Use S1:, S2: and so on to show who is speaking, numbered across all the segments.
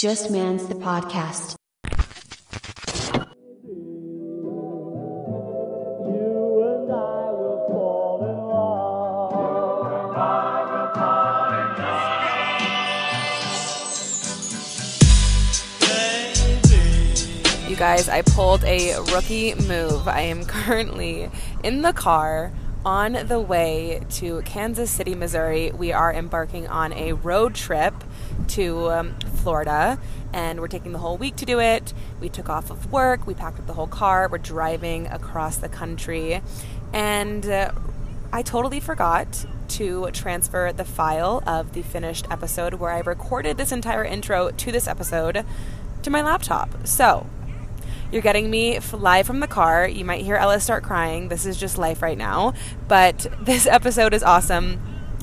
S1: Just Man's the podcast.
S2: You guys, I pulled a rookie move. I am currently in the car on the way to Kansas City, Missouri. We are embarking on a road trip to um, Florida and we're taking the whole week to do it. We took off of work, we packed up the whole car, we're driving across the country, and uh, I totally forgot to transfer the file of the finished episode where I recorded this entire intro to this episode to my laptop. So, you're getting me live from the car. You might hear Ella start crying. This is just life right now. But this episode is awesome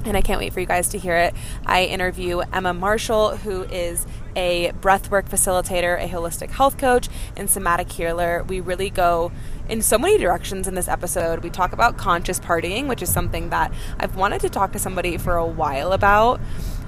S2: and I can't wait for you guys to hear it. I interview Emma Marshall, who is a breathwork facilitator, a holistic health coach, and somatic healer. We really go in so many directions in this episode. We talk about conscious partying, which is something that I've wanted to talk to somebody for a while about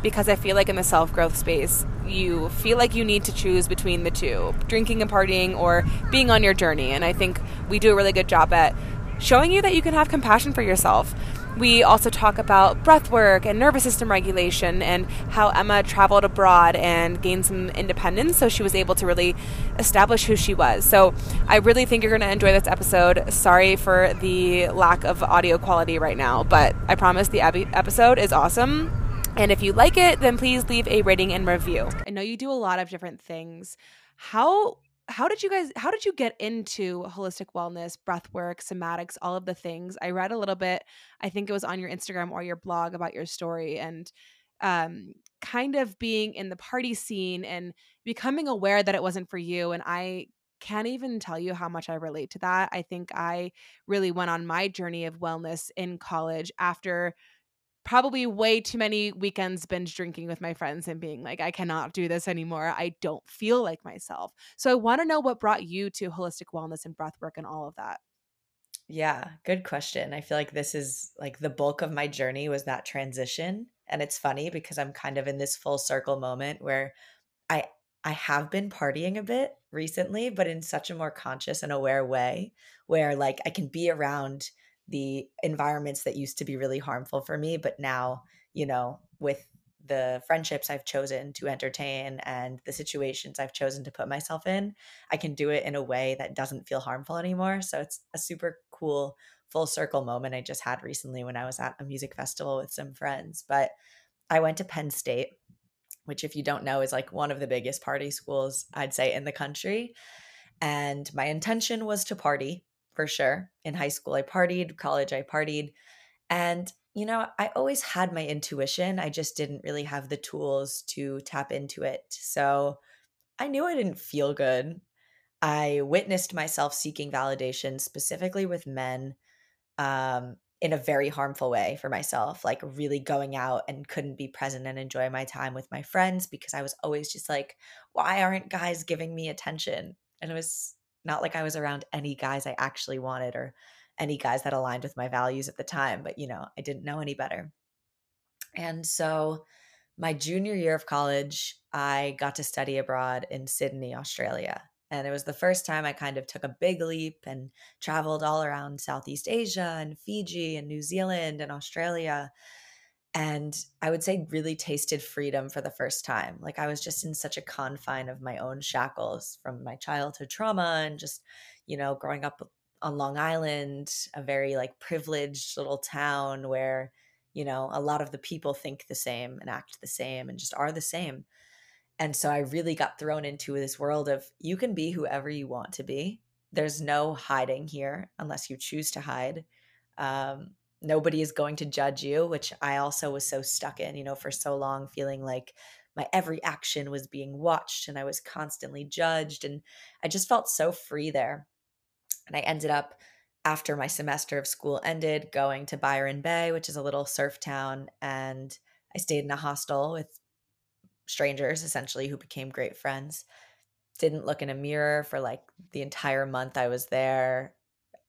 S2: because I feel like in the self growth space, you feel like you need to choose between the two drinking and partying or being on your journey. And I think we do a really good job at showing you that you can have compassion for yourself. We also talk about breath work and nervous system regulation and how Emma traveled abroad and gained some independence so she was able to really establish who she was. So I really think you're going to enjoy this episode. Sorry for the lack of audio quality right now, but I promise the episode is awesome. And if you like it, then please leave a rating and review. I know you do a lot of different things. How how did you guys how did you get into holistic wellness breath work somatics all of the things? I read a little bit i think it was on your instagram or your blog about your story and um, kind of being in the party scene and becoming aware that it wasn't for you and i can't even tell you how much i relate to that. I think i really went on my journey of wellness in college after probably way too many weekends binge drinking with my friends and being like, I cannot do this anymore. I don't feel like myself. So I want to know what brought you to holistic wellness and breath work and all of that.
S3: Yeah, good question. I feel like this is like the bulk of my journey was that transition. And it's funny because I'm kind of in this full circle moment where I I have been partying a bit recently, but in such a more conscious and aware way where like I can be around the environments that used to be really harmful for me but now you know with the friendships I've chosen to entertain and the situations I've chosen to put myself in, I can do it in a way that doesn't feel harmful anymore. So it's a super cool full circle moment I just had recently when I was at a music festival with some friends. But I went to Penn State, which, if you don't know, is like one of the biggest party schools, I'd say, in the country. And my intention was to party for sure. In high school, I partied, college, I partied. And, you know, I always had my intuition. I just didn't really have the tools to tap into it. So I knew I didn't feel good. I witnessed myself seeking validation, specifically with men, um, in a very harmful way for myself, like really going out and couldn't be present and enjoy my time with my friends because I was always just like, why aren't guys giving me attention? And it was not like I was around any guys I actually wanted or any guys that aligned with my values at the time, but you know, I didn't know any better. And so my junior year of college, I got to study abroad in Sydney, Australia. And it was the first time I kind of took a big leap and traveled all around Southeast Asia and Fiji and New Zealand and Australia and I would say really tasted freedom for the first time. Like I was just in such a confine of my own shackles from my childhood trauma and just, you know, growing up on Long Island, a very like privileged little town where, you know, a lot of the people think the same and act the same and just are the same. And so I really got thrown into this world of you can be whoever you want to be. There's no hiding here unless you choose to hide. Um, nobody is going to judge you, which I also was so stuck in, you know, for so long, feeling like my every action was being watched and I was constantly judged. And I just felt so free there. And I ended up, after my semester of school ended, going to Byron Bay, which is a little surf town. And I stayed in a hostel with strangers, essentially, who became great friends. Didn't look in a mirror for like the entire month I was there.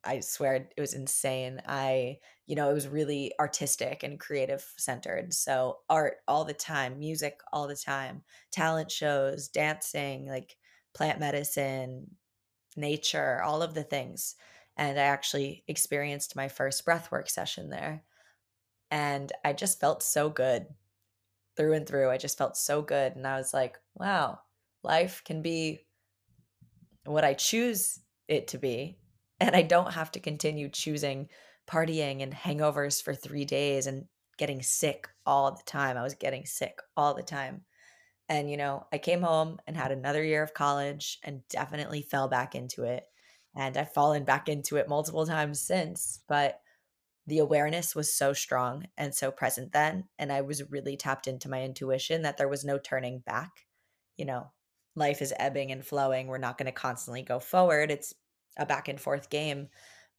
S3: I swear it was insane. I you know, it was really artistic and creative centered. So art all the time, music all the time, talent shows, dancing, like plant medicine, nature, all of the things. And I actually experienced my first breathwork session there. And I just felt so good through and through. I just felt so good. And I was like, wow, life can be what I choose it to be. And I don't have to continue choosing partying and hangovers for three days and getting sick all the time. I was getting sick all the time. And, you know, I came home and had another year of college and definitely fell back into it. And I've fallen back into it multiple times since. But the awareness was so strong and so present then. And I was really tapped into my intuition that there was no turning back. You know, life is ebbing and flowing. We're not going to constantly go forward. It's a back and forth game.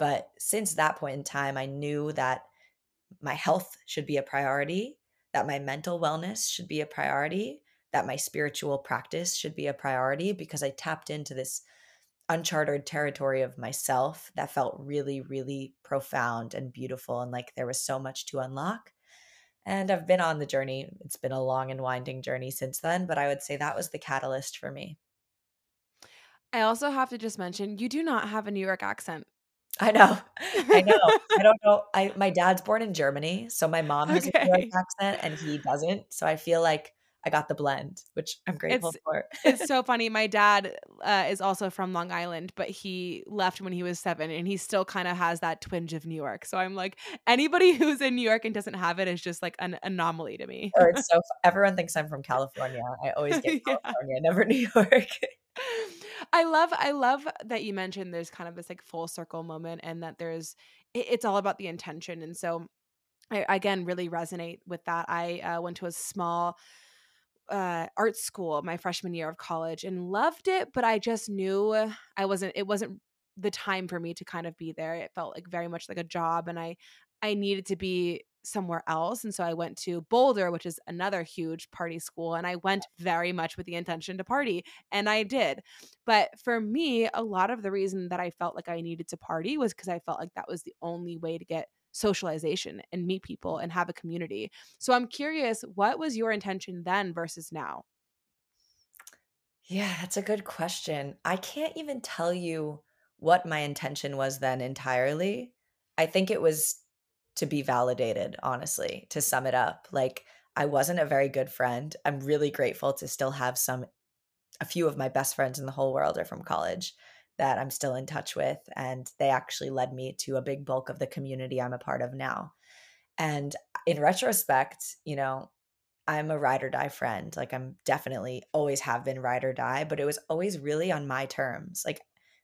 S3: But since that point in time, I knew that my health should be a priority, that my mental wellness should be a priority, that my spiritual practice should be a priority because I tapped into this uncharted territory of myself that felt really, really profound and beautiful. And like there was so much to unlock. And I've been on the journey. It's been a long and winding journey since then, but I would say that was the catalyst for me.
S2: I also have to just mention you do not have a New York accent.
S3: I know. I know. I don't know. I my dad's born in Germany, so my mom has okay. a New York accent and he doesn't. So I feel like I got the blend, which I'm grateful
S2: it's,
S3: for.
S2: it's so funny. My dad uh, is also from Long Island, but he left when he was seven, and he still kind of has that twinge of New York. So I'm like, anybody who's in New York and doesn't have it is just like an anomaly to me.
S3: or it's so everyone thinks I'm from California. I always get California, yeah. never New York.
S2: I love I love that you mentioned there's kind of this like full circle moment and that there's it, it's all about the intention and so I again really resonate with that. I uh, went to a small uh, art school my freshman year of college and loved it, but I just knew I wasn't. It wasn't the time for me to kind of be there. It felt like very much like a job, and I I needed to be somewhere else. And so I went to Boulder, which is another huge party school. And I went very much with the intention to party. And I did. But for me, a lot of the reason that I felt like I needed to party was because I felt like that was the only way to get socialization and meet people and have a community. So I'm curious, what was your intention then versus now?
S3: Yeah, that's a good question. I can't even tell you what my intention was then entirely. I think it was to be validated, honestly, to sum it up. Like, I wasn't a very good friend. I'm really grateful to still have some, a few of my best friends in the whole world are from college that I'm still in touch with. And they actually led me to a big bulk of the community I'm a part of now. And in retrospect, you know, I'm a ride or die friend. Like I'm definitely always have been ride or die, but it was always really on my terms. Like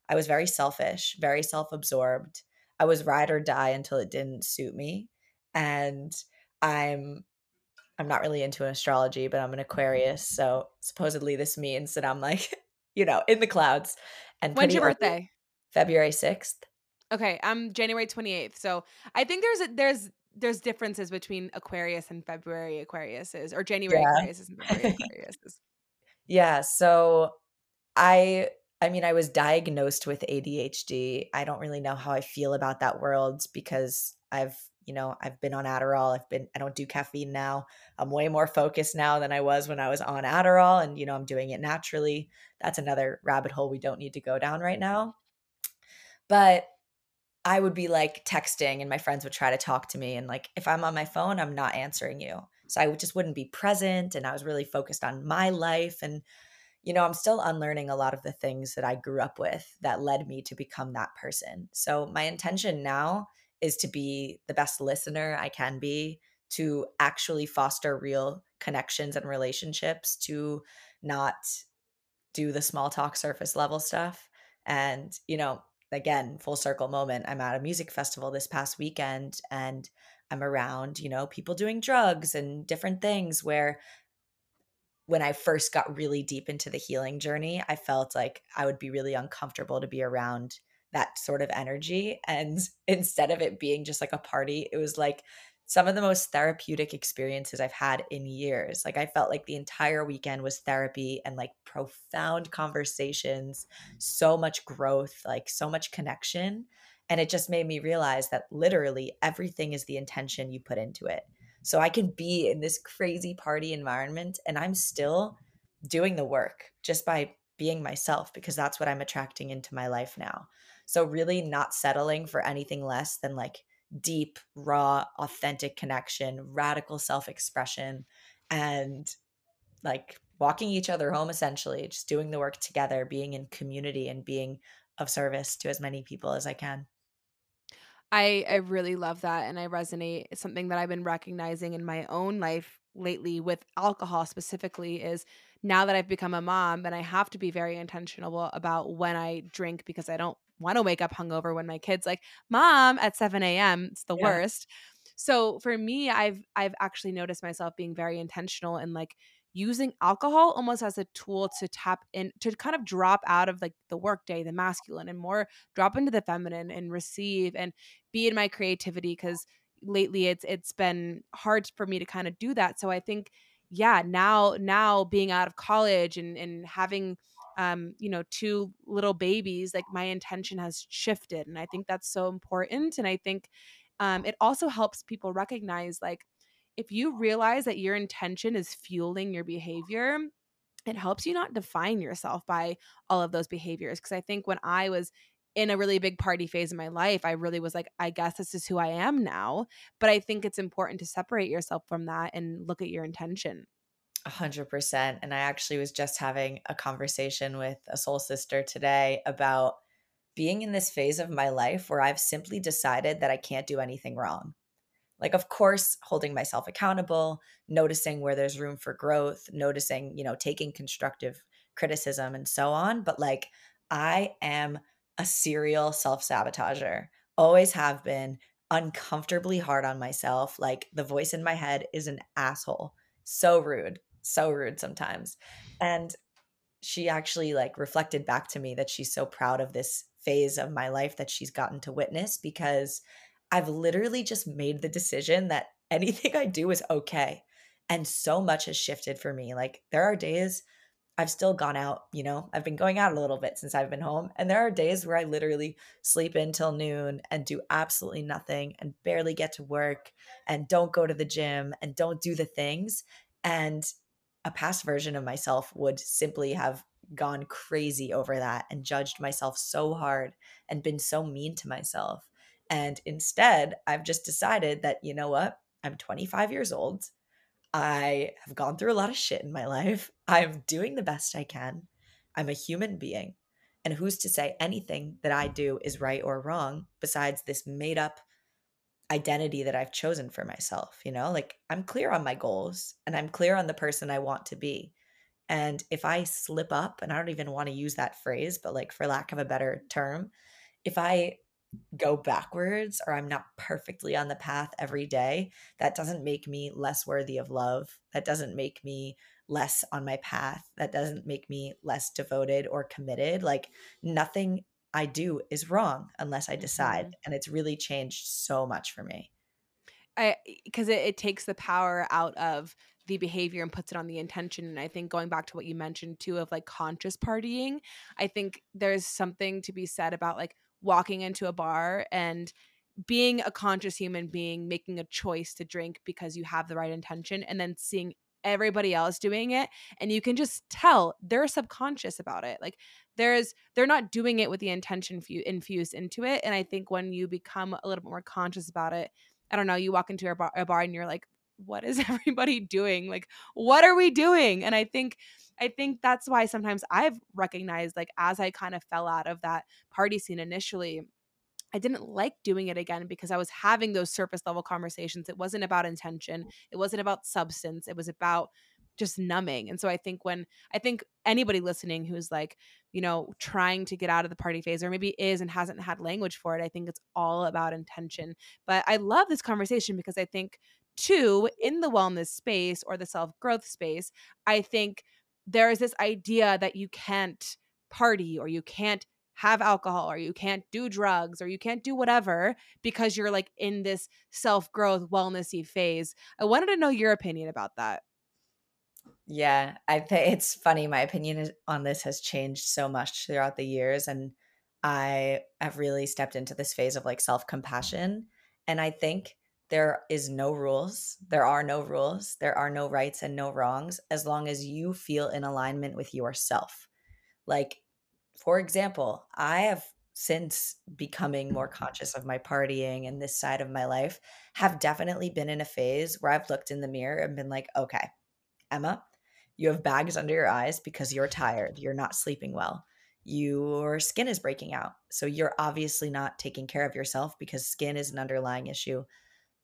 S3: I was very selfish, very self absorbed. I was ride or die until it didn't suit me. And I'm I'm not really into astrology, but I'm an Aquarius. So supposedly this means that I'm like, you know, in the clouds.
S2: And when's your birthday?
S3: February 6th.
S2: Okay, I'm January 28th. So I think there's a, there's there's differences between Aquarius and February Aquariuses or January yeah. Aquariuses and February Aquariuses.
S3: yeah, so I I mean I was diagnosed with ADHD. I don't really know how I feel about that world because I've you know, I've been on Adderall. I've been, I don't do caffeine now. I'm way more focused now than I was when I was on Adderall. And, you know, I'm doing it naturally. That's another rabbit hole we don't need to go down right now. But I would be like texting and my friends would try to talk to me. And like, if I'm on my phone, I'm not answering you. So I just wouldn't be present. And I was really focused on my life. And, you know, I'm still unlearning a lot of the things that I grew up with that led me to become that person. So my intention now is to be the best listener I can be, to actually foster real connections and relationships, to not do the small talk surface level stuff. And, you know, again, full circle moment. I'm at a music festival this past weekend and I'm around, you know, people doing drugs and different things where when I first got really deep into the healing journey, I felt like I would be really uncomfortable to be around that sort of energy. And instead of it being just like a party, it was like some of the most therapeutic experiences I've had in years. Like I felt like the entire weekend was therapy and like profound conversations, so much growth, like so much connection. And it just made me realize that literally everything is the intention you put into it. So I can be in this crazy party environment and I'm still doing the work just by being myself because that's what I'm attracting into my life now. So really not settling for anything less than like deep, raw, authentic connection, radical self-expression and like walking each other home essentially, just doing the work together, being in community and being of service to as many people as I can.
S2: I I really love that and I resonate. It's something that I've been recognizing in my own life lately with alcohol specifically is now that I've become a mom and I have to be very intentional about when I drink because I don't want to wake up hungover when my kids like, Mom at 7 a.m. It's the yeah. worst. So for me, I've I've actually noticed myself being very intentional and like using alcohol almost as a tool to tap in to kind of drop out of like the workday, the masculine, and more drop into the feminine and receive and be in my creativity because lately it's it's been hard for me to kind of do that. So I think yeah, now now being out of college and and having um, you know, two little babies, like my intention has shifted. And I think that's so important. And I think um, it also helps people recognize like if you realize that your intention is fueling your behavior, it helps you not define yourself by all of those behaviors. Because I think when I was in a really big party phase in my life, I really was like, I guess this is who I am now. But I think it's important to separate yourself from that and look at your intention.
S3: A hundred percent. And I actually was just having a conversation with a soul sister today about being in this phase of my life where I've simply decided that I can't do anything wrong. Like, of course, holding myself accountable, noticing where there's room for growth, noticing, you know, taking constructive criticism and so on. But like, I am a serial self sabotager, always have been, uncomfortably hard on myself. Like, the voice in my head is an asshole. So rude, so rude sometimes. And she actually like reflected back to me that she's so proud of this phase of my life that she's gotten to witness because I've literally just made the decision that anything I do is okay. And so much has shifted for me. Like there are days I've still gone out, you know, I've been going out a little bit since I've been home. And there are days where I literally sleep until noon and do absolutely nothing and barely get to work and don't go to the gym and don't do the things. And a past version of myself would simply have gone crazy over that and judged myself so hard and been so mean to myself. And instead, I've just decided that, you know what? I'm 25 years old. I have gone through a lot of shit in my life. I'm doing the best I can. I'm a human being. And who's to say anything that I do is right or wrong besides this made up identity that I've chosen for myself? You know, like I'm clear on my goals and I'm clear on the person I want to be. And if I slip up, and I don't even want to use that phrase, but like for lack of a better term, if I go backwards or I'm not perfectly on the path every day, that doesn't make me less worthy of love. That doesn't make me less on my path. That doesn't make me less devoted or committed. Like nothing I do is wrong unless I decide. Mm-hmm. And it's really changed so much for me.
S2: I because it, it takes the power out of the behavior and puts it on the intention. And I think going back to what you mentioned too of like conscious partying, I think there's something to be said about like walking into a bar and being a conscious human being making a choice to drink because you have the right intention and then seeing everybody else doing it and you can just tell they're subconscious about it like there's they're not doing it with the intention infused into it and i think when you become a little bit more conscious about it i don't know you walk into a bar, a bar and you're like what is everybody doing? Like what are we doing? And i think I think that's why sometimes I've recognized, like, as I kind of fell out of that party scene initially, I didn't like doing it again because I was having those surface level conversations. It wasn't about intention, mm. it wasn't about substance, it was about just numbing. And so I think when I think anybody listening who's like, you know, trying to get out of the party phase or maybe is and hasn't had language for it, I think it's all about intention. But I love this conversation because I think, too, in the wellness space or the self growth space, I think there is this idea that you can't party or you can't have alcohol or you can't do drugs or you can't do whatever because you're like in this self-growth wellnessy phase. I wanted to know your opinion about that.
S3: Yeah, I think it's funny my opinion on this has changed so much throughout the years and I have really stepped into this phase of like self compassion. And I think there is no rules. There are no rules. There are no rights and no wrongs as long as you feel in alignment with yourself. Like, for example, I have since becoming more mm-hmm. conscious of my partying and this side of my life, have definitely been in a phase where I've looked in the mirror and been like, okay, Emma, you have bags under your eyes because you're tired. You're not sleeping well. Your skin is breaking out. So you're obviously not taking care of yourself because skin is an underlying issue.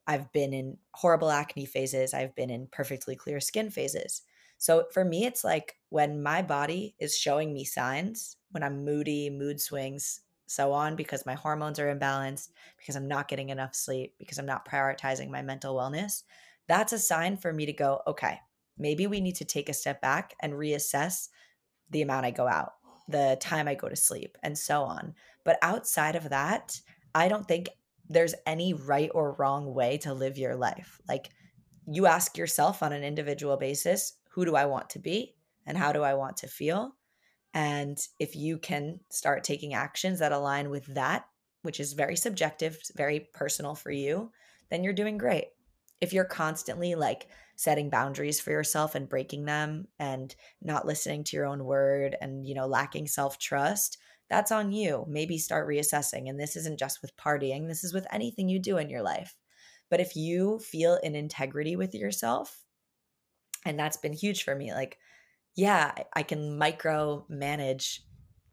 S3: I've been in horrible acne phases. I've been in perfectly clear skin phases. So for me, it's like when my body is showing me signs, when I'm moody, mood swings, so on because my hormones are imbalanced, because I'm not getting enough sleep, because I'm not prioritizing my mental wellness, that's a sign for me to go, okay, maybe we need to take a step back and reassess the amount I go out, the time I go to sleep, and so on. But outside of that, I don't think there's any right or wrong way to live your life. Like you ask yourself on an individual basis, who do I want to be and how do I want to feel? And if you can start taking actions that align with that, which is very subjective, very personal for you, then you're doing great. If you're constantly like setting boundaries for yourself and breaking them and not listening to your own word and, you know, lacking self trust, that's on you. Maybe start reassessing. And this isn't just with partying, this is with anything you do in your life. But if you feel in integrity with yourself, and that's been huge for me, like yeah, I can micro manage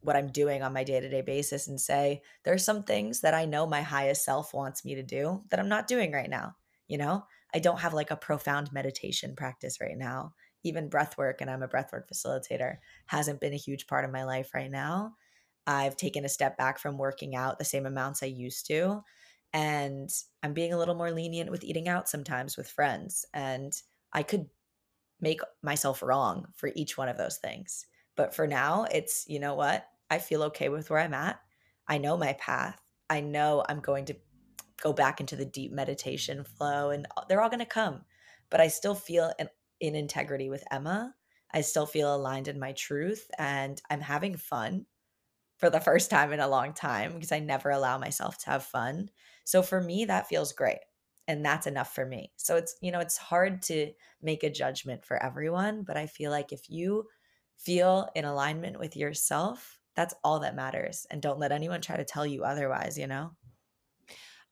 S3: what I'm doing on my day to day basis and say, there's some things that I know my highest self wants me to do that I'm not doing right now. You know, I don't have like a profound meditation practice right now. Even breath work, and I'm a breath work facilitator, hasn't been a huge part of my life right now. I've taken a step back from working out the same amounts I used to. And I'm being a little more lenient with eating out sometimes with friends. And I could make myself wrong for each one of those things. But for now, it's, you know what? I feel okay with where I'm at. I know my path. I know I'm going to go back into the deep meditation flow and they're all going to come. But I still feel in, in integrity with Emma. I still feel aligned in my truth and I'm having fun for the first time in a long time because I never allow myself to have fun. So for me, that feels great and that's enough for me. So it's, you know, it's hard to make a judgment for everyone, but I feel like if you feel in alignment with yourself, that's all that matters. And don't let anyone try to tell you otherwise, you know?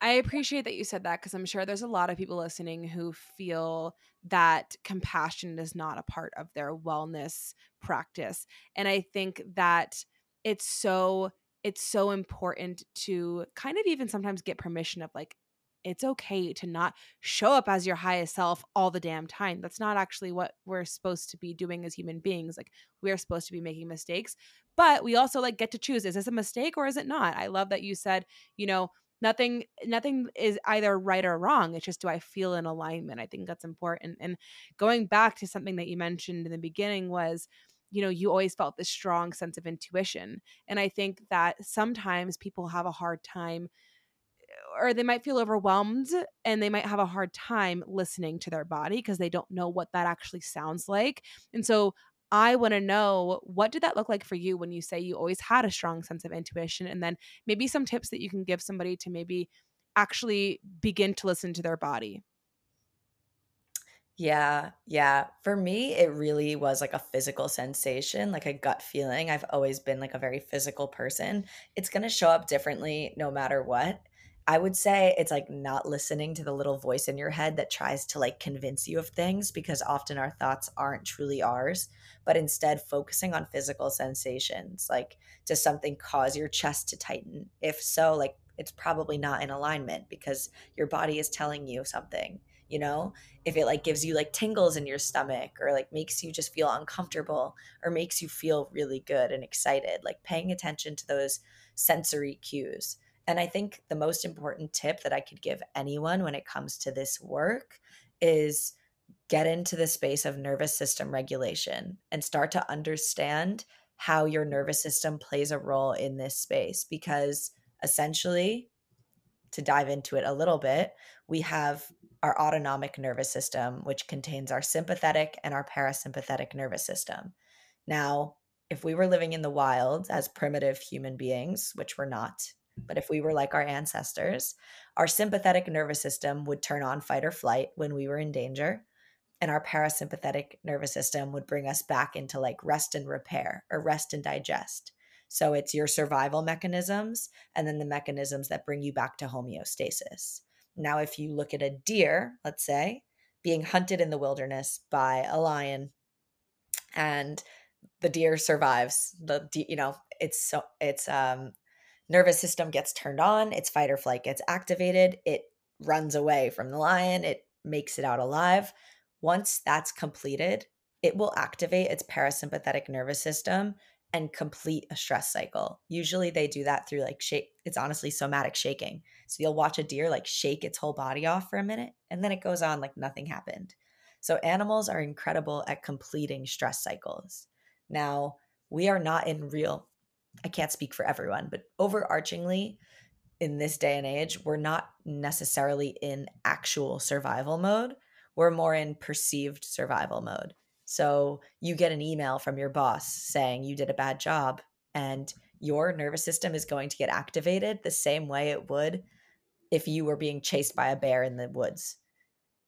S2: I appreciate that you said that because I'm sure there's a lot of people listening who feel that compassion is not a part of their wellness practice. And I think that it's so it's so important to kind of even sometimes get permission of like it's okay to not show up as your highest self all the damn time. That's not actually what we're supposed to be doing as human beings. Like we're supposed to be making mistakes, but we also like get to choose is this a mistake or is it not? I love that you said, you know, nothing nothing is either right or wrong. It's just do I feel in alignment? I think that's important. And going back to something that you mentioned in the beginning was you know, you always felt this strong sense of intuition. And I think that sometimes people have a hard time or they might feel overwhelmed and they might have a hard time listening to their body because they don't know what that actually sounds like. And so I want to know what did that look like for you when you say you always had a strong sense of intuition and then maybe some tips that you can give somebody to maybe actually begin to listen to their body.
S3: Yeah, yeah. For me, it really was like a physical sensation, like a gut feeling. I've always been like a very physical person. It's going to show up differently no matter what. I would say it's like not listening to the little voice in your head that tries to like convince you of things because often our thoughts aren't truly ours, but instead focusing on physical sensations. Like, does something cause your chest to tighten? If so, like, it's probably not in alignment because your body is telling you something you know if it like gives you like tingles in your stomach or like makes you just feel uncomfortable or makes you feel really good and excited like paying attention to those sensory cues and I think the most important tip that I could give anyone when it comes to this work is get into the space of nervous system regulation and start to understand how your nervous system plays a role in this space because essentially to dive into it a little bit we have our autonomic nervous system which contains our sympathetic and our parasympathetic nervous system. Now if we were living in the wild as primitive human beings, which we're not, but if we were like our ancestors, our sympathetic nervous system would turn on fight or flight when we were in danger. And our parasympathetic nervous system would bring us back into like rest and repair or rest and digest. So it's your survival mechanisms and then the mechanisms that bring you back to homeostasis. Now, if you look at a deer, let's say, being hunted in the wilderness by a lion and the deer survives the you know it's so it's um nervous system gets turned on its fight or flight gets activated it runs away from the lion it makes it out alive. Once that's completed it will activate its parasympathetic nervous system and complete a stress cycle. Usually they do that through like shake it's honestly somatic shaking. So you'll watch a deer like shake its whole body off for a minute and then it goes on like nothing happened. So animals are incredible at completing stress cycles. Now, we are not in real, I can't speak for everyone, but overarchingly, in this day and age, we're not necessarily in actual survival mode. We're more in perceived survival mode. So you get an email from your boss saying you did a bad job, and your nervous system is going to get activated the same way it would if you were being chased by a bear in the woods.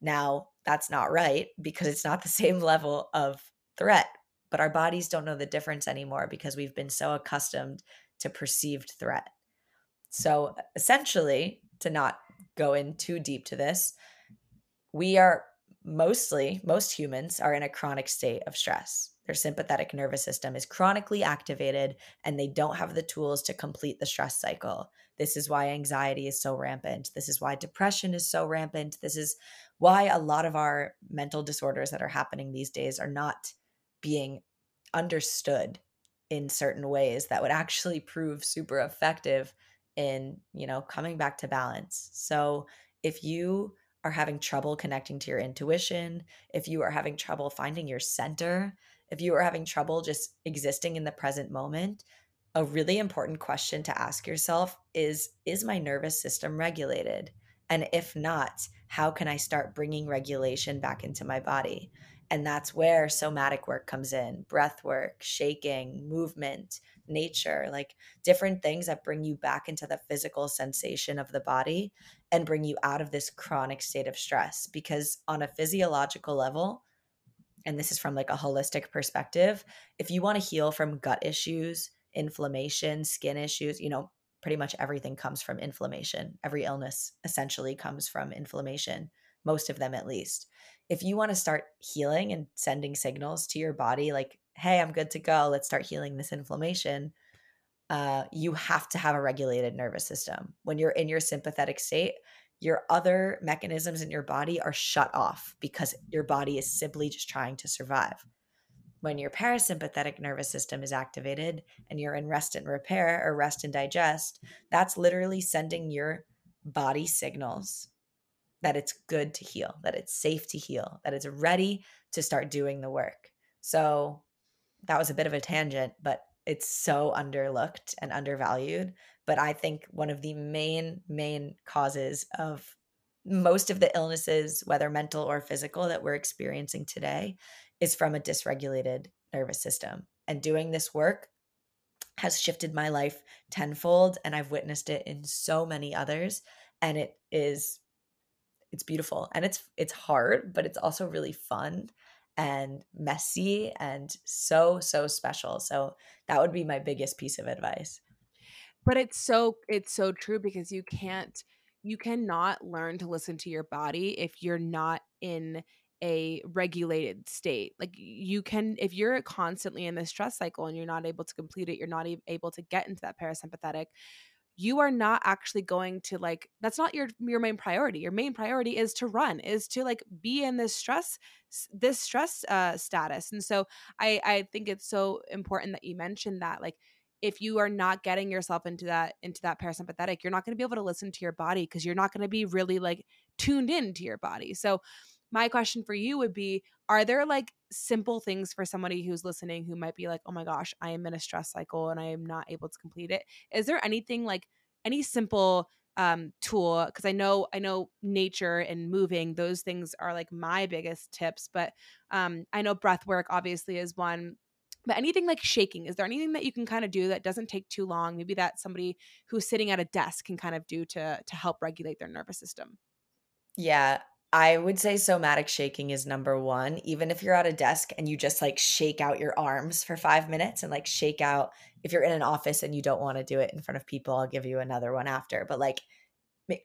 S3: Now, that's not right because it's not the same level of threat but our bodies don't know the difference anymore because we've been so accustomed to perceived threat. So essentially, to not go in too deep to this, we are mostly, most humans are in a chronic state of stress. Their sympathetic nervous system is chronically activated and they don't have the tools to complete the stress cycle. This is why anxiety is so rampant. This is why depression is so rampant. This is why a lot of our mental disorders that are happening these days are not being understood in certain ways that would actually prove super effective in you know coming back to balance. So if you are having trouble connecting to your intuition if you are having trouble finding your center if you are having trouble just existing in the present moment a really important question to ask yourself is is my nervous system regulated? And if not how can i start bringing regulation back into my body and that's where somatic work comes in breath work, shaking, movement, nature, like different things that bring you back into the physical sensation of the body and bring you out of this chronic state of stress. Because on a physiological level, and this is from like a holistic perspective, if you want to heal from gut issues, inflammation, skin issues, you know, pretty much everything comes from inflammation. Every illness essentially comes from inflammation, most of them at least if you want to start healing and sending signals to your body like hey i'm good to go let's start healing this inflammation uh, you have to have a regulated nervous system. When you're in your sympathetic state your other mechanisms in your body are shut off because your body is simply just trying to survive. When your parasympathetic nervous system is activated and you're in rest and repair or rest and digest that's literally sending your body signals that it's good to heal, that it's safe to heal, that it's ready to start doing the work. So that was a bit of a tangent, but it's so underlooked and undervalued. But I think one of the main, main causes of most of the illnesses, whether mental or physical, that we're experiencing today is from a dysregulated nervous system. And doing this work has shifted my life tenfold, and I've witnessed it in so many others. And it is it's beautiful and it's it's hard but it's also really fun and messy and so so special so that would be my biggest piece of advice.
S2: But it's so it's so true because you can't you cannot learn to listen to your body if you're not in a regulated state like you can if you're constantly in this stress cycle and you're not able to complete it you're not able to get into that parasympathetic you are not actually going to like that's not your your main priority. Your main priority is to run is to like be in this stress this stress uh status. And so i i think it's so important that you mentioned that like if you are not getting yourself into that into that parasympathetic you're not going to be able to listen to your body because you're not going to be really like tuned in to your body. So my question for you would be are there like simple things for somebody who's listening who might be like oh my gosh i am in a stress cycle and i am not able to complete it is there anything like any simple um tool because i know i know nature and moving those things are like my biggest tips but um i know breath work obviously is one but anything like shaking, is there anything that you can kind of do that doesn't take too long? Maybe that somebody who's sitting at a desk can kind of do to to help regulate their nervous system.
S3: Yeah, I would say somatic shaking is number one. Even if you're at a desk and you just like shake out your arms for five minutes and like shake out, if you're in an office and you don't want to do it in front of people, I'll give you another one after. But like,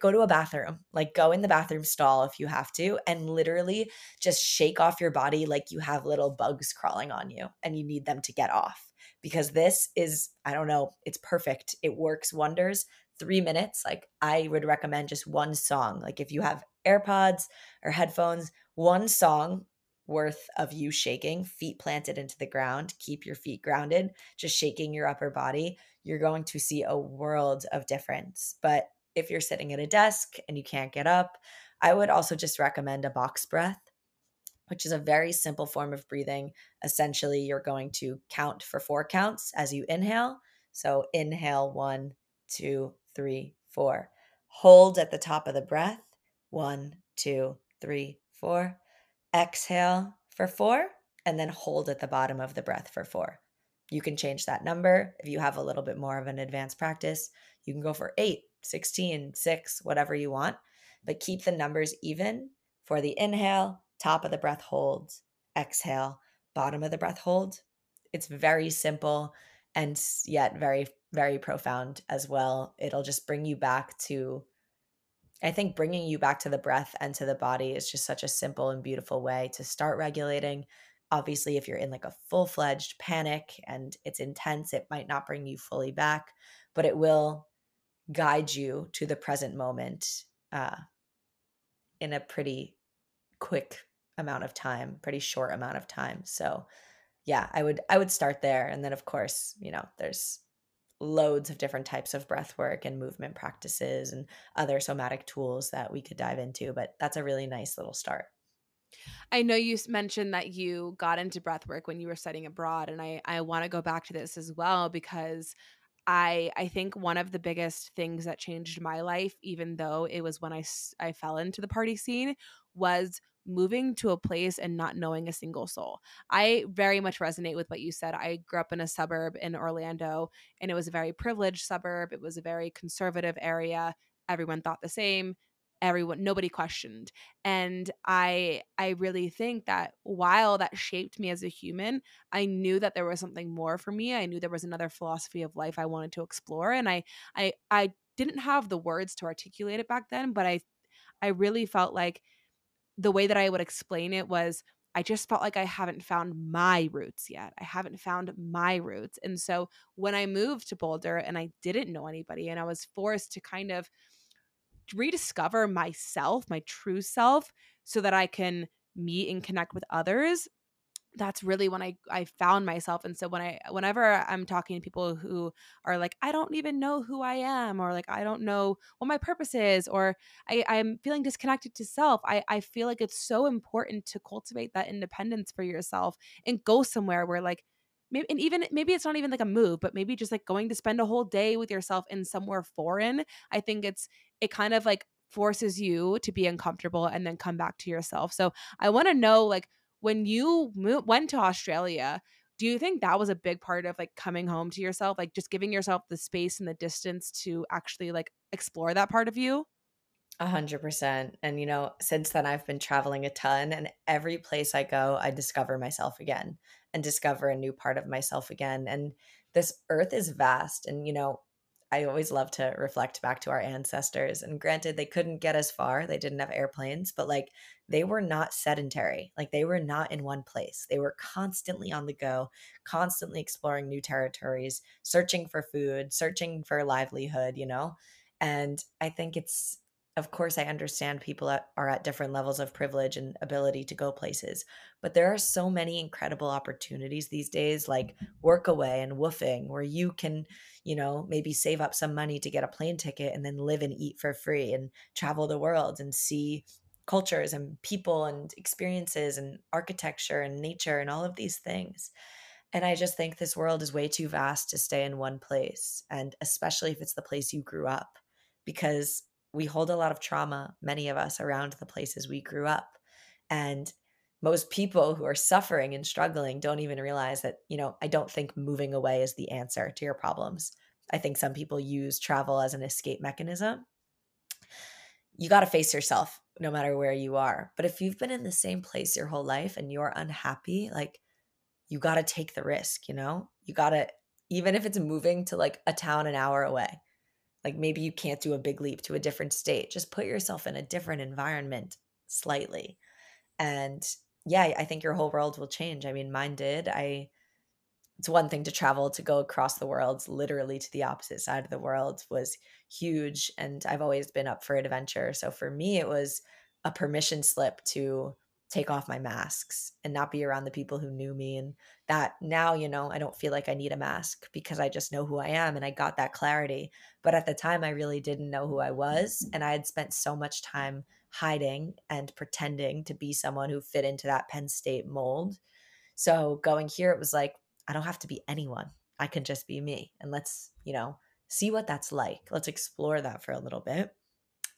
S3: go to a bathroom, like go in the bathroom stall if you have to, and literally just shake off your body like you have little bugs crawling on you and you need them to get off. Because this is, I don't know, it's perfect. It works wonders. Three minutes, like I would recommend just one song. Like if you have AirPods or headphones, one song worth of you shaking, feet planted into the ground, keep your feet grounded, just shaking your upper body, you're going to see a world of difference. But if you're sitting at a desk and you can't get up, I would also just recommend a box breath, which is a very simple form of breathing. Essentially, you're going to count for four counts as you inhale. So inhale one, two, three, four. Hold at the top of the breath one, two, three, four. Exhale for four, and then hold at the bottom of the breath for four. You can change that number. If you have a little bit more of an advanced practice, you can go for eight, 16, six, whatever you want, but keep the numbers even for the inhale, top of the breath hold, exhale, bottom of the breath hold. It's very simple and yet very, very profound as well. It'll just bring you back to I think bringing you back to the breath and to the body is just such a simple and beautiful way to start regulating. Obviously, if you're in like a full fledged panic and it's intense, it might not bring you fully back, but it will guide you to the present moment uh, in a pretty quick amount of time, pretty short amount of time. So, yeah, I would I would start there, and then of course, you know, there's loads of different types of breath work and movement practices and other somatic tools that we could dive into, but that's a really nice little start.
S2: I know you mentioned that you got into breath work when you were studying abroad and I I want to go back to this as well because I I think one of the biggest things that changed my life even though it was when I I fell into the party scene was moving to a place and not knowing a single soul. I very much resonate with what you said. I grew up in a suburb in Orlando and it was a very privileged suburb. It was a very conservative area. Everyone thought the same. Everyone nobody questioned. And I I really think that while that shaped me as a human, I knew that there was something more for me. I knew there was another philosophy of life I wanted to explore and I I I didn't have the words to articulate it back then, but I I really felt like the way that I would explain it was I just felt like I haven't found my roots yet. I haven't found my roots. And so when I moved to Boulder and I didn't know anybody and I was forced to kind of rediscover myself, my true self, so that I can meet and connect with others, that's really when I I found myself. And so when I whenever I'm talking to people who are like, I don't even know who I am, or like I don't know what my purpose is, or I, I'm feeling disconnected to self, I, I feel like it's so important to cultivate that independence for yourself and go somewhere where like maybe and even maybe it's not even like a move, but maybe just like going to spend a whole day with yourself in somewhere foreign. I think it's it kind of like forces you to be uncomfortable and then come back to yourself. So I want to know like when you went to Australia, do you think that was a big part of like coming home to yourself, like just giving yourself the space and the distance to actually like explore that part of you?
S3: A hundred percent. And you know, since then I've been traveling a ton and every place I go, I discover myself again and discover a new part of myself again. And this earth is vast. And you know, I always love to reflect back to our ancestors. And granted, they couldn't get as far, they didn't have airplanes, but like they were not sedentary. Like they were not in one place. They were constantly on the go, constantly exploring new territories, searching for food, searching for livelihood, you know? And I think it's of course, I understand people are at different levels of privilege and ability to go places, but there are so many incredible opportunities these days, like Workaway and WWOOFing, where you can, you know, maybe save up some money to get a plane ticket and then live and eat for free and travel the world and see cultures and people and experiences and architecture and nature and all of these things. And I just think this world is way too vast to stay in one place, and especially if it's the place you grew up, because we hold a lot of trauma, many of us, around the places we grew up. And most people who are suffering and struggling don't even realize that, you know, I don't think moving away is the answer to your problems. I think some people use travel as an escape mechanism. You got to face yourself no matter where you are. But if you've been in the same place your whole life and you're unhappy, like you got to take the risk, you know? You got to, even if it's moving to like a town an hour away, like maybe you can't do a big leap to a different state, just put yourself in a different environment slightly. And yeah, I think your whole world will change. I mean, mine did. I, it's one thing to travel to go across the world literally to the opposite side of the world was huge and i've always been up for adventure so for me it was a permission slip to take off my masks and not be around the people who knew me and that now you know i don't feel like i need a mask because i just know who i am and i got that clarity. But at the time i really didn't know who i was and i had spent so much time hiding and pretending to be someone who fit into that penn state mold. So going here it was like i don't have to be anyone. I can just be me and let's you know see what that's like. Let's explore that for a little bit.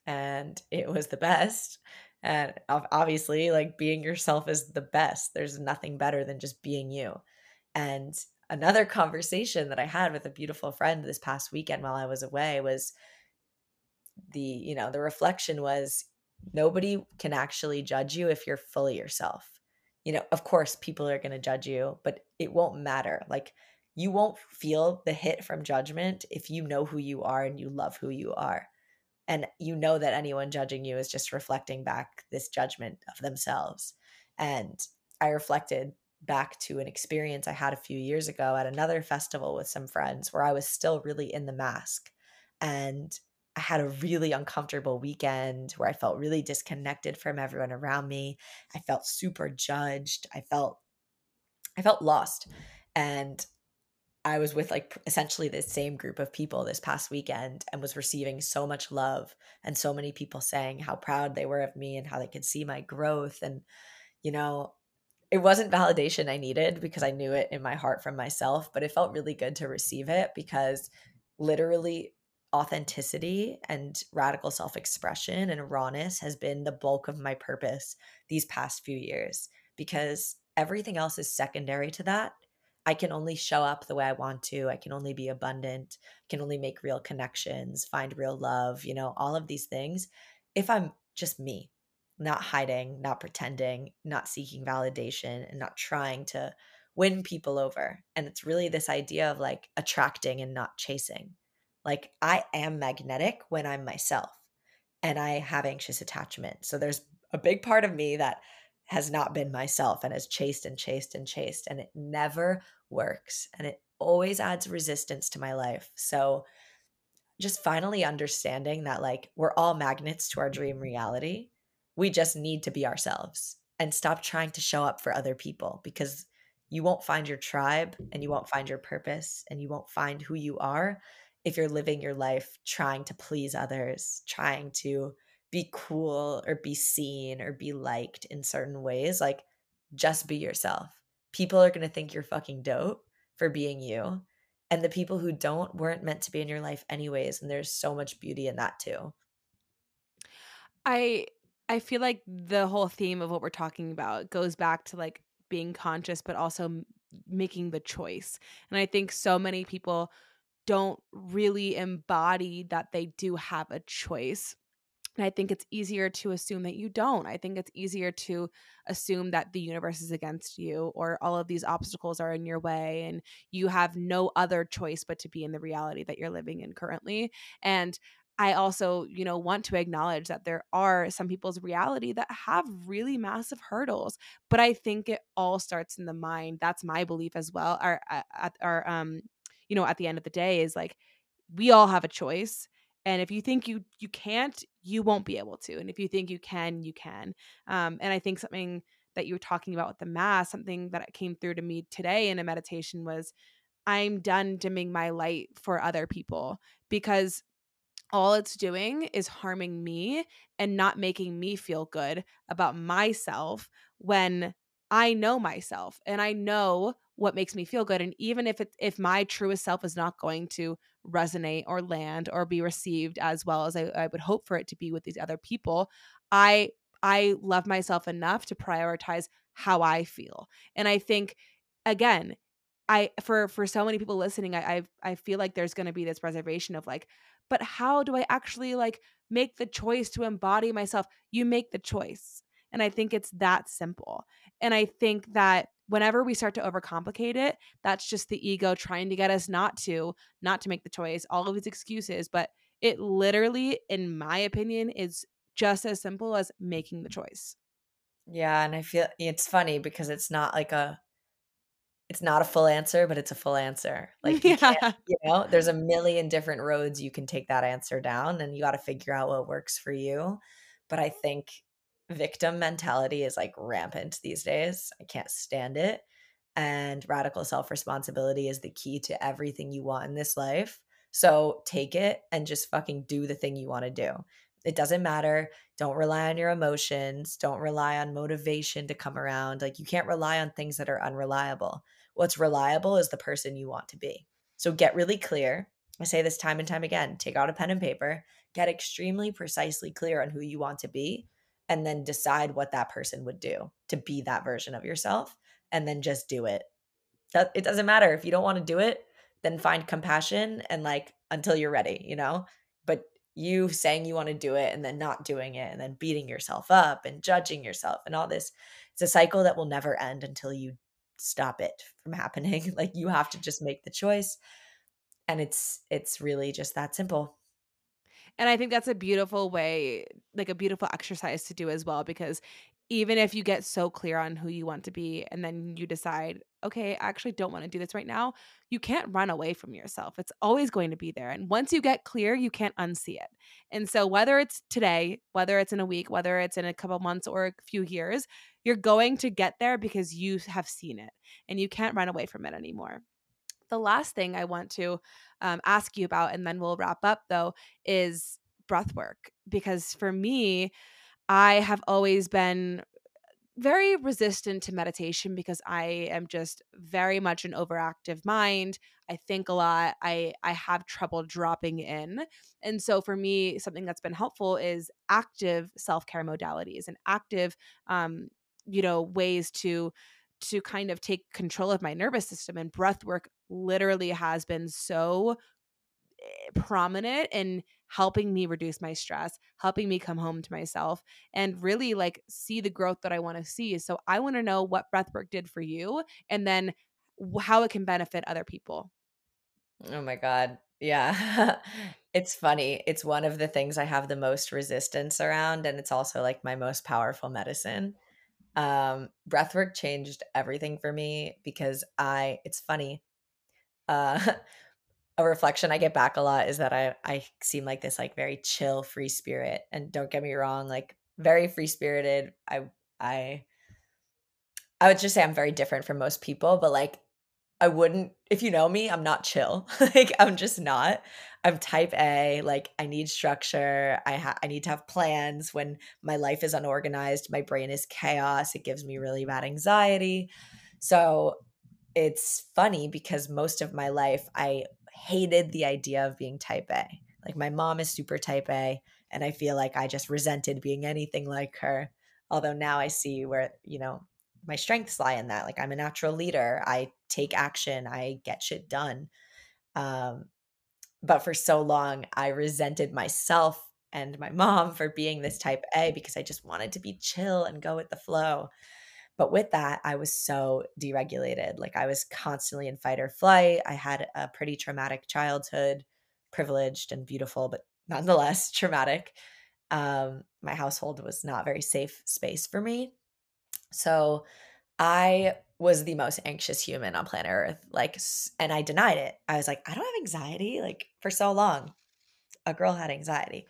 S3: And it was the best and obviously, like being yourself is the best. There's nothing better than just being you. And another conversation that I had with a beautiful friend this past weekend while I was away was the, you know, the reflection was nobody can actually judge you if you're fully yourself. You know, of course, people are going to judge you, but it won't matter. Like, you won't feel the hit from judgment if you know who you are and you love who you are and you know that anyone judging you is just reflecting back this judgment of themselves. And i reflected back to an experience i had a few years ago at another festival with some friends where i was still really in the mask. And i had a really uncomfortable weekend where i felt really disconnected from everyone around me. I felt super judged. I felt i felt lost. And I was with like essentially the same group of people this past weekend and was receiving so much love and so many people saying how proud they were of me and how they could see my growth. And, you know, it wasn't validation I needed because I knew it in my heart from myself, but it felt really good to receive it because literally authenticity and radical self expression and rawness has been the bulk of my purpose these past few years because everything else is secondary to that I can only show up the way I want to. I can only be abundant, I can only make real connections, find real love, you know, all of these things if I'm just me, not hiding, not pretending, not seeking validation, and not trying to win people over. And it's really this idea of like attracting and not chasing. Like I am magnetic when I'm myself and I have anxious attachment. So there's a big part of me that has not been myself and has chased and chased and chased and it never works and it always adds resistance to my life. So just finally understanding that like we're all magnets to our dream reality. We just need to be ourselves and stop trying to show up for other people because you won't find your tribe and you won't find your purpose and you won't find who you are if you're living your life trying to please others, trying to be cool or be seen or be liked in certain ways. Like, just be yourself people are going to think you're fucking dope for being you. And the people who don't weren't meant to be in your life anyways. And there's so much beauty in that too.
S2: I I feel like the whole theme of what we're talking about goes back to like being conscious, but also making the choice. And I think so many people don't really embody that they do have a choice. And I think it's easier to assume that you don't. I think it's easier to assume that the universe is against you or all of these obstacles are in your way and you have no other choice but to be in the reality that you're living in currently. And I also, you know, want to acknowledge that there are some people's reality that have really massive hurdles, but I think it all starts in the mind. That's my belief as well. Our, our, um, you know, at the end of the day is like we all have a choice and if you think you you can't you won't be able to and if you think you can you can um, and i think something that you were talking about with the mass something that came through to me today in a meditation was i'm done dimming my light for other people because all it's doing is harming me and not making me feel good about myself when I know myself and I know what makes me feel good and even if it if my truest self is not going to resonate or land or be received as well as I, I would hope for it to be with these other people i i love myself enough to prioritize how I feel. And I think again, I for for so many people listening, I I, I feel like there's going to be this reservation of like, but how do I actually like make the choice to embody myself? You make the choice. And I think it's that simple. And I think that whenever we start to overcomplicate it, that's just the ego trying to get us not to, not to make the choice, all of these excuses. But it literally, in my opinion, is just as simple as making the choice.
S3: Yeah. And I feel it's funny because it's not like a, it's not a full answer, but it's a full answer. Like, you, yeah. you know, there's a million different roads you can take that answer down, and you got to figure out what works for you. But I think victim mentality is like rampant these days. I can't stand it. And radical self responsibility is the key to everything you want in this life. So take it and just fucking do the thing you want to do. It doesn't matter. Don't rely on your emotions. Don't rely on motivation to come around. Like you can't rely on things that are unreliable. What's reliable is the person you want to be. So get really clear. I say this time and time again take out a pen and paper, get extremely precisely clear on who you want to be, and then decide what that person would do to be that version of yourself and then just do it. It doesn't matter if you don't want to do it, then find compassion and like until you're ready, you know? But you saying you want to do it and then not doing it and then beating yourself up and judging yourself and all this, it's a cycle that will never end until you stop it from happening. like you have to just make the choice and it's it's really just that simple.
S2: And I think that's a beautiful way, like a beautiful exercise to do as well, because even if you get so clear on who you want to be and then you decide, okay, I actually don't want to do this right now, you can't run away from yourself. It's always going to be there. And once you get clear, you can't unsee it. And so, whether it's today, whether it's in a week, whether it's in a couple months or a few years, you're going to get there because you have seen it and you can't run away from it anymore. The last thing I want to um, ask you about, and then we'll wrap up though, is breath work. Because for me, I have always been very resistant to meditation because I am just very much an overactive mind. I think a lot. I I have trouble dropping in. And so for me something that's been helpful is active self-care modalities and active um you know ways to to kind of take control of my nervous system and breath work literally has been so eh, prominent in helping me reduce my stress, helping me come home to myself and really like see the growth that I want to see. So I want to know what breath work did for you and then how it can benefit other people.
S3: Oh my god. Yeah. it's funny. It's one of the things I have the most resistance around and it's also like my most powerful medicine. Um, breathwork changed everything for me because I, it's funny. Uh, a reflection I get back a lot is that I, I seem like this like very chill, free spirit. And don't get me wrong, like very free spirited. I, I, I would just say I'm very different from most people, but like I wouldn't if you know me, I'm not chill. like I'm just not. I'm type A, like I need structure. I ha- I need to have plans when my life is unorganized, my brain is chaos, it gives me really bad anxiety. So it's funny because most of my life I hated the idea of being type A. Like my mom is super type A and I feel like I just resented being anything like her. Although now I see where, you know, my strengths lie in that. Like I'm a natural leader. I take action. I get shit done. Um, but for so long, I resented myself and my mom for being this type A because I just wanted to be chill and go with the flow. But with that, I was so dysregulated. Like I was constantly in fight or flight. I had a pretty traumatic childhood, privileged and beautiful, but nonetheless traumatic. Um, my household was not very safe space for me. So I was the most anxious human on planet Earth. Like, and I denied it. I was like, I don't have anxiety. Like, for so long, a girl had anxiety.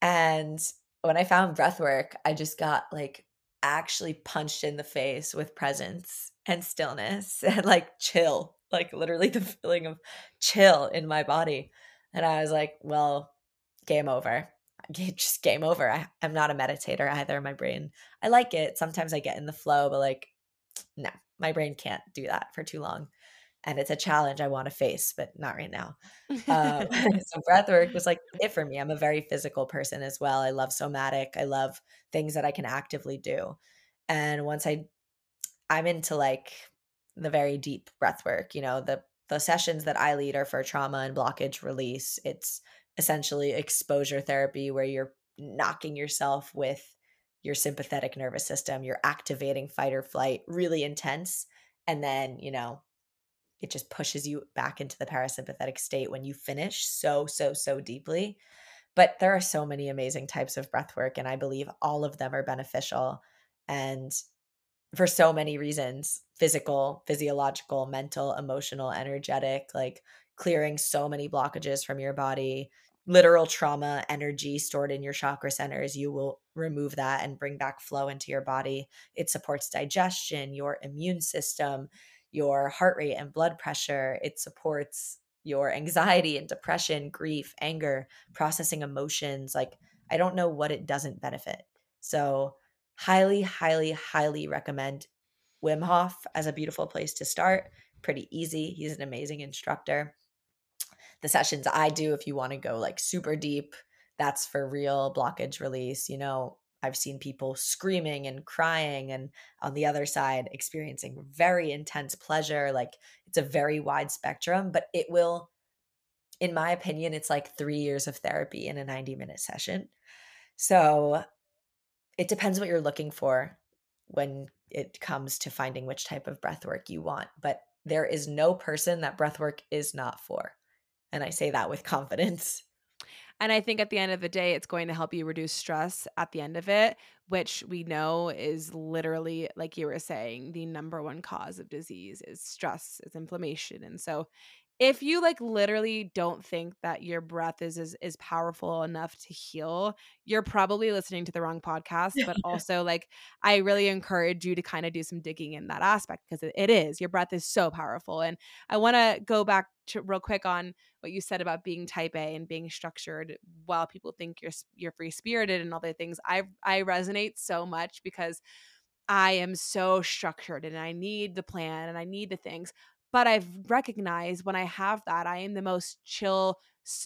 S3: And when I found breath work, I just got like actually punched in the face with presence and stillness and like chill, like literally the feeling of chill in my body. And I was like, well, game over just game over. I, I'm not a meditator either. My brain, I like it. Sometimes I get in the flow, but like, no, my brain can't do that for too long. And it's a challenge I want to face, but not right now. Um, so breath work was like it for me. I'm a very physical person as well. I love somatic. I love things that I can actively do. And once I I'm into like the very deep breath work. You know, the the sessions that I lead are for trauma and blockage release. It's essentially exposure therapy where you're knocking yourself with your sympathetic nervous system, you're activating fight or flight, really intense. And then, you know, it just pushes you back into the parasympathetic state when you finish so, so, so deeply. But there are so many amazing types of breath work, and I believe all of them are beneficial. And for so many reasons physical, physiological, mental, emotional, energetic, like clearing so many blockages from your body, literal trauma energy stored in your chakra centers. You will remove that and bring back flow into your body. It supports digestion, your immune system, your heart rate and blood pressure. It supports your anxiety and depression, grief, anger, processing emotions. Like, I don't know what it doesn't benefit. So, highly, highly, highly recommend Wim Hof as a beautiful place to start. Pretty easy. He's an amazing instructor. The sessions I do, if you want to go like super deep, that's for real blockage release. You know, I've seen people screaming and crying, and on the other side, experiencing very intense pleasure. Like it's a very wide spectrum, but it will, in my opinion, it's like three years of therapy in a 90 minute session. So it depends what you're looking for when it comes to finding which type of breath work you want. But there is no person that breath work is not for. And I say that with confidence.
S2: And I think at the end of the day, it's going to help you reduce stress at the end of it, which we know is literally, like you were saying, the number one cause of disease is stress, is inflammation. And so if you like literally don't think that your breath is is, is powerful enough to heal you're probably listening to the wrong podcast but also like i really encourage you to kind of do some digging in that aspect because it, it is your breath is so powerful and i want to go back to real quick on what you said about being type a and being structured while people think you're you're free spirited and all the things i i resonate so much because I am so structured and I need the plan and I need the things but I've recognized when I have that, I am the most chill,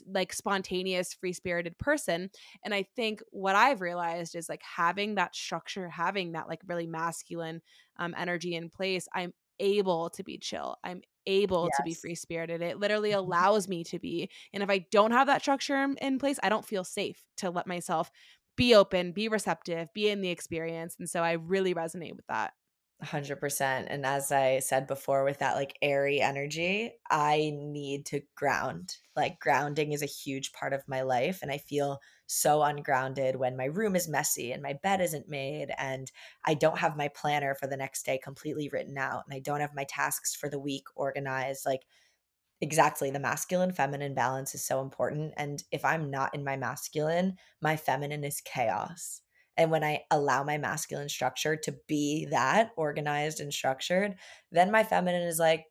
S2: like spontaneous, free spirited person. And I think what I've realized is like having that structure, having that like really masculine um, energy in place, I'm able to be chill. I'm able yes. to be free spirited. It literally mm-hmm. allows me to be. And if I don't have that structure in, in place, I don't feel safe to let myself be open, be receptive, be in the experience. And so I really resonate with that.
S3: 100% and as i said before with that like airy energy i need to ground like grounding is a huge part of my life and i feel so ungrounded when my room is messy and my bed isn't made and i don't have my planner for the next day completely written out and i don't have my tasks for the week organized like exactly the masculine feminine balance is so important and if i'm not in my masculine my feminine is chaos and when I allow my masculine structure to be that organized and structured, then my feminine is like,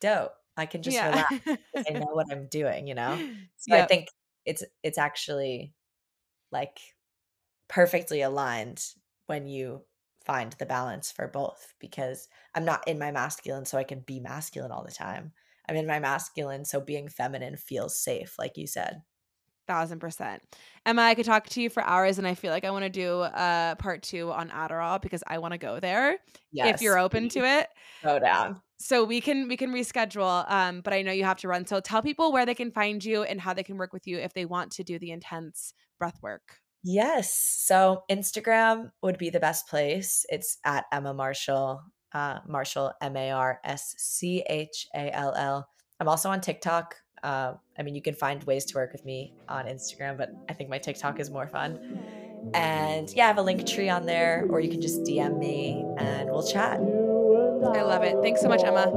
S3: dope. I can just yeah. relax. I know what I'm doing, you know? So yep. I think it's it's actually like perfectly aligned when you find the balance for both because I'm not in my masculine so I can be masculine all the time. I'm in my masculine so being feminine feels safe like you said
S2: thousand percent. Emma, I could talk to you for hours, and I feel like I want to do uh part two on Adderall because I want to go there. Yes, if you're open to it,
S3: go down.
S2: So we can we can reschedule. Um, but I know you have to run. So tell people where they can find you and how they can work with you if they want to do the intense breath work.
S3: Yes. So Instagram would be the best place. It's at Emma Marschall. Uh, Marschall M A R S C H A L L. I'm also on TikTok uh, I mean, you can find ways to work with me on Instagram, but I think my TikTok is more fun. And yeah, I have a Linktree on there, or you can just DM me and we'll chat.
S2: I love it. Thanks so much, Emma.